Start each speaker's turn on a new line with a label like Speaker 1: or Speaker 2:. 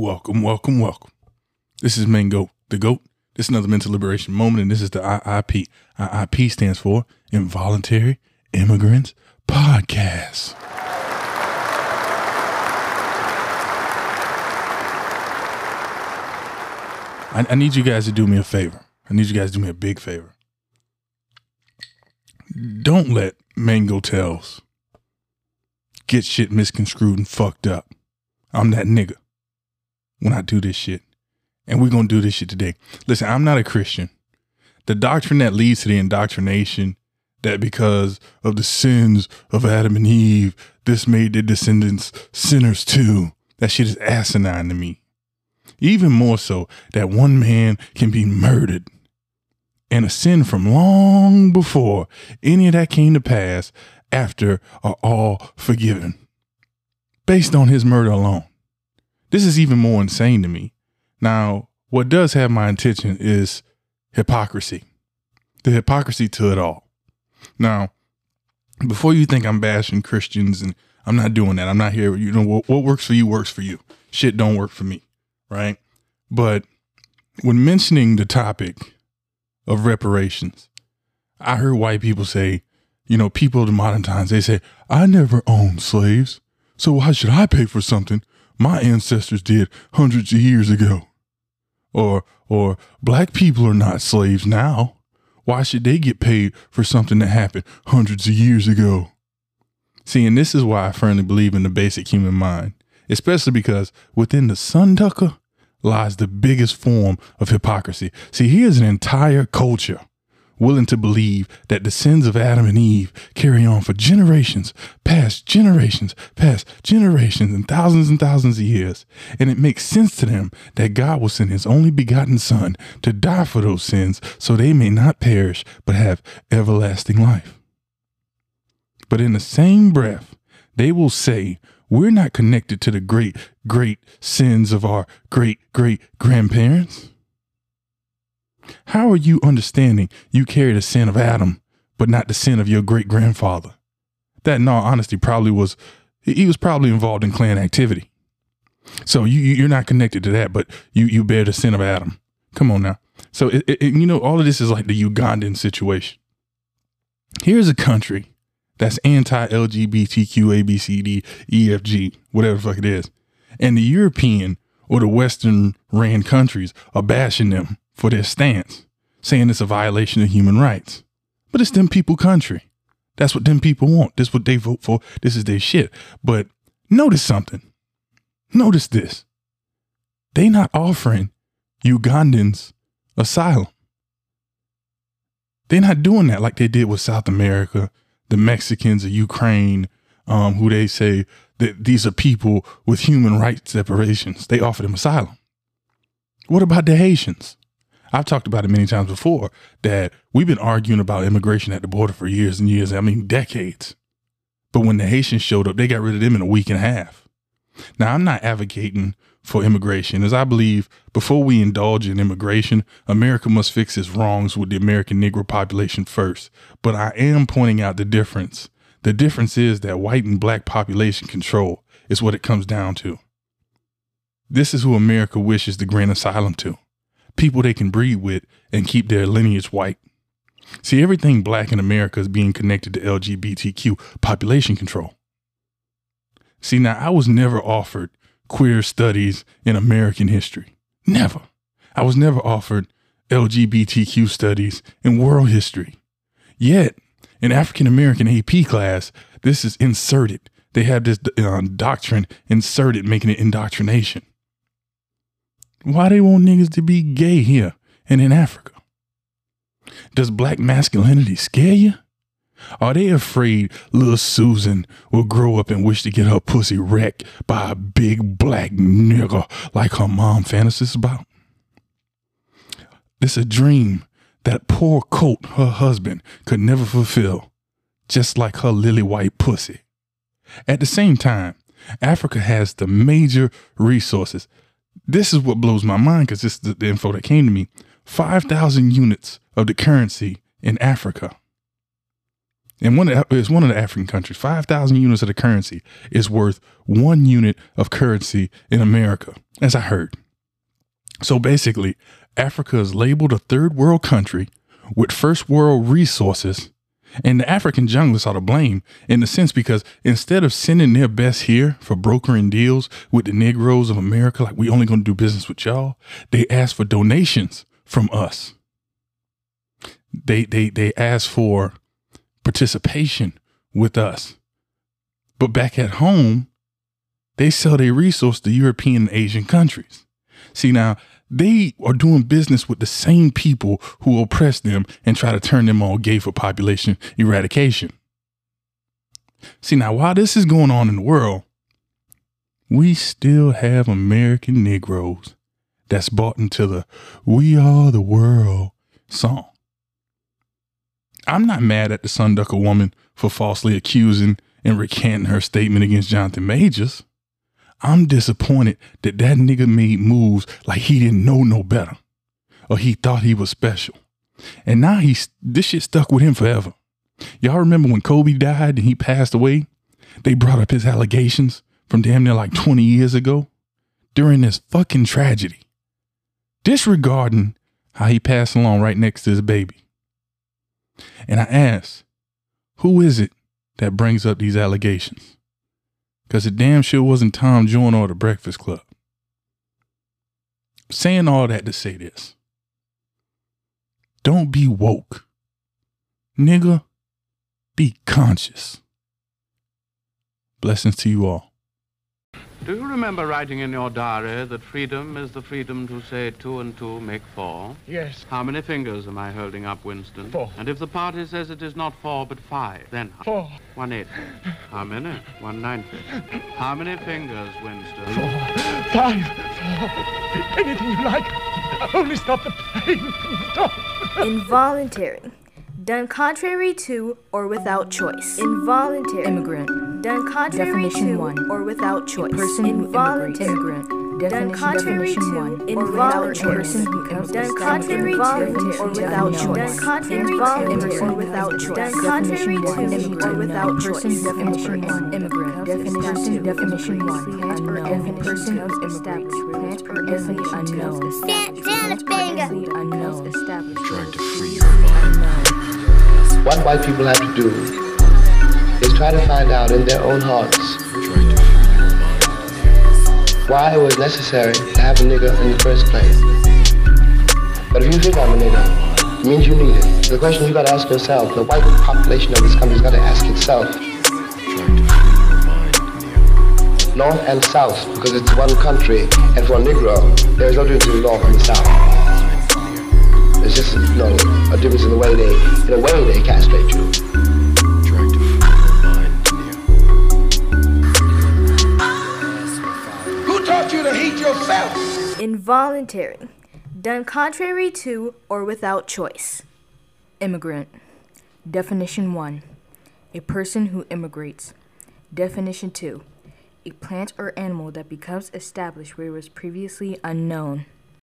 Speaker 1: Welcome, welcome, welcome. This is Mango, the GOAT. This is another mental liberation moment, and this is the IIP. IIP stands for Involuntary Immigrants Podcast. I, I need you guys to do me a favor. I need you guys to do me a big favor. Don't let Mango Tells get shit misconstrued and fucked up. I'm that nigga when I do this shit. And we're going to do this shit today. Listen, I'm not a Christian. The doctrine that leads to the indoctrination that because of the sins of Adam and Eve, this made their descendants sinners too. That shit is asinine to me. Even more so that one man can be murdered and a sin from long before any of that came to pass after are all forgiven based on his murder alone. This is even more insane to me. Now, what does have my attention is hypocrisy, the hypocrisy to it all. Now, before you think I'm bashing Christians and I'm not doing that, I'm not here. You know, what, what works for you works for you. Shit don't work for me, right? But when mentioning the topic of reparations, I heard white people say, you know, people of the modern times, they say, I never owned slaves. So why should I pay for something my ancestors did hundreds of years ago? Or, or black people are not slaves now. Why should they get paid for something that happened hundreds of years ago? See, and this is why I firmly believe in the basic human mind, especially because within the sun ducker lies the biggest form of hypocrisy. See, here's an entire culture willing to believe that the sins of Adam and Eve carry on for generations, past generations, past generations, and thousands and thousands of years. And it makes sense to them that God will send his only begotten Son to die for those sins so they may not perish but have everlasting life. But in the same breath, they will say, we're not connected to the great, great sins of our great, great grandparents. How are you understanding you carry the sin of Adam, but not the sin of your great grandfather? That, in all honesty, probably was, he was probably involved in Klan activity. So you, you're not connected to that, but you, you bear the sin of Adam. Come on now. So, it, it, you know, all of this is like the Ugandan situation. Here's a country that's anti LGBTQ, ABCD, EFG, whatever the fuck it is. And the European or the Western ran countries are bashing them for their stance, saying it's a violation of human rights. But it's them people country. That's what them people want. This is what they vote for. This is their shit. But notice something. Notice this. They not offering Ugandans asylum. They're not doing that like they did with South America, the Mexicans of Ukraine, um, who they say that these are people with human rights separations. They offer them asylum. What about the Haitians? I've talked about it many times before that we've been arguing about immigration at the border for years and years. I mean, decades. But when the Haitians showed up, they got rid of them in a week and a half. Now, I'm not advocating for immigration, as I believe before we indulge in immigration, America must fix its wrongs with the American Negro population first. But I am pointing out the difference. The difference is that white and black population control is what it comes down to. This is who America wishes to grant asylum to people they can breed with and keep their lineage white. See, everything black in America is being connected to LGBTQ population control. See, now I was never offered queer studies in American history. Never. I was never offered LGBTQ studies in world history. Yet, in African American AP class, this is inserted. They have this uh, doctrine inserted, making it indoctrination. Why they want niggas to be gay here and in Africa? Does black masculinity scare you? Are they afraid little Susan will grow up and wish to get her pussy wrecked by a big black nigga like her mom fantasizes about? It's a dream that poor coat her husband could never fulfill, just like her lily white pussy. At the same time, Africa has the major resources this is what blows my mind because this is the, the info that came to me 5,000 units of the currency in Africa. And one it's one of the African countries. Five thousand units of the currency is worth one unit of currency in America, as I heard. So basically, Africa is labeled a third world country with first world resources, and the African junglers are to blame in a sense because instead of sending their best here for brokering deals with the Negroes of America, like we only gonna do business with y'all, they ask for donations from us. They they they ask for participation with us. But back at home, they sell their resource to European and Asian countries. See, now they are doing business with the same people who oppress them and try to turn them all gay for population eradication. See, now while this is going on in the world, we still have American Negroes that's bought into the We Are the World song. I'm not mad at the Sunducker woman for falsely accusing and recanting her statement against Jonathan Majors. I'm disappointed that that nigga made moves like he didn't know no better or he thought he was special. And now he's this shit stuck with him forever. Y'all remember when Kobe died and he passed away? They brought up his allegations from damn near like 20 years ago during this fucking tragedy, disregarding how he passed along right next to his baby. And I asked, who is it that brings up these allegations? Because it damn sure wasn't Tom Joyner or the Breakfast Club. Saying all that to say this. Don't be woke. Nigga, be conscious. Blessings to you all.
Speaker 2: Do you remember writing in your diary that freedom is the freedom to say two and two make four?
Speaker 3: Yes.
Speaker 2: How many fingers am I holding up, Winston?
Speaker 3: Four.
Speaker 2: And if the party says it is not four but five, then how?
Speaker 3: Four.
Speaker 2: One eighty. How many? One ninety. How many fingers, Winston?
Speaker 3: Five. Four. Anything you like. Only stop the pain. Stop.
Speaker 4: Involuntary. Done contrary to or without choice. Involuntary.
Speaker 5: Immigrant.
Speaker 4: Done contrary
Speaker 5: Definition
Speaker 4: to
Speaker 5: one.
Speaker 4: or without choice.
Speaker 5: Person who immigrates.
Speaker 4: Involuntary.
Speaker 5: Immigrant.
Speaker 4: Done
Speaker 5: Definition,
Speaker 4: contrary
Speaker 5: definition
Speaker 4: to
Speaker 5: one.
Speaker 4: or without choice.
Speaker 5: Person who comes
Speaker 4: Done
Speaker 5: established
Speaker 4: contrary to
Speaker 5: involuntary
Speaker 4: or without
Speaker 5: unknown.
Speaker 4: choice. Done contrary to or without choice. Done contrary
Speaker 5: Definition one.
Speaker 4: to or
Speaker 5: Immigrant.
Speaker 4: without
Speaker 5: Person
Speaker 4: choice.
Speaker 5: definition one. Immigrant. Definition definition one. Unknown. Person who immigrates. Plant or animal unknown.
Speaker 6: Stand down,
Speaker 5: Plant or
Speaker 6: Benga.
Speaker 5: animal unknown. Established.
Speaker 7: Trying to free your mind.
Speaker 5: Unknown.
Speaker 8: What white people have to do is try to find out in their own hearts why it was necessary to have a nigger in the first place. But if you think I'm a nigger, it means you need it. The question you gotta ask yourself, the white population of this country's gotta ask itself, north and south, because it's one country, and for a Negro, there is no difference between north and the south. There's just you know, a difference in the way they, in a way they castrate you.
Speaker 9: Yourself?
Speaker 4: Involuntary. Done contrary to or without choice.
Speaker 5: Immigrant. Definition 1. A person who immigrates. Definition 2. A plant or animal that becomes established where it was previously unknown.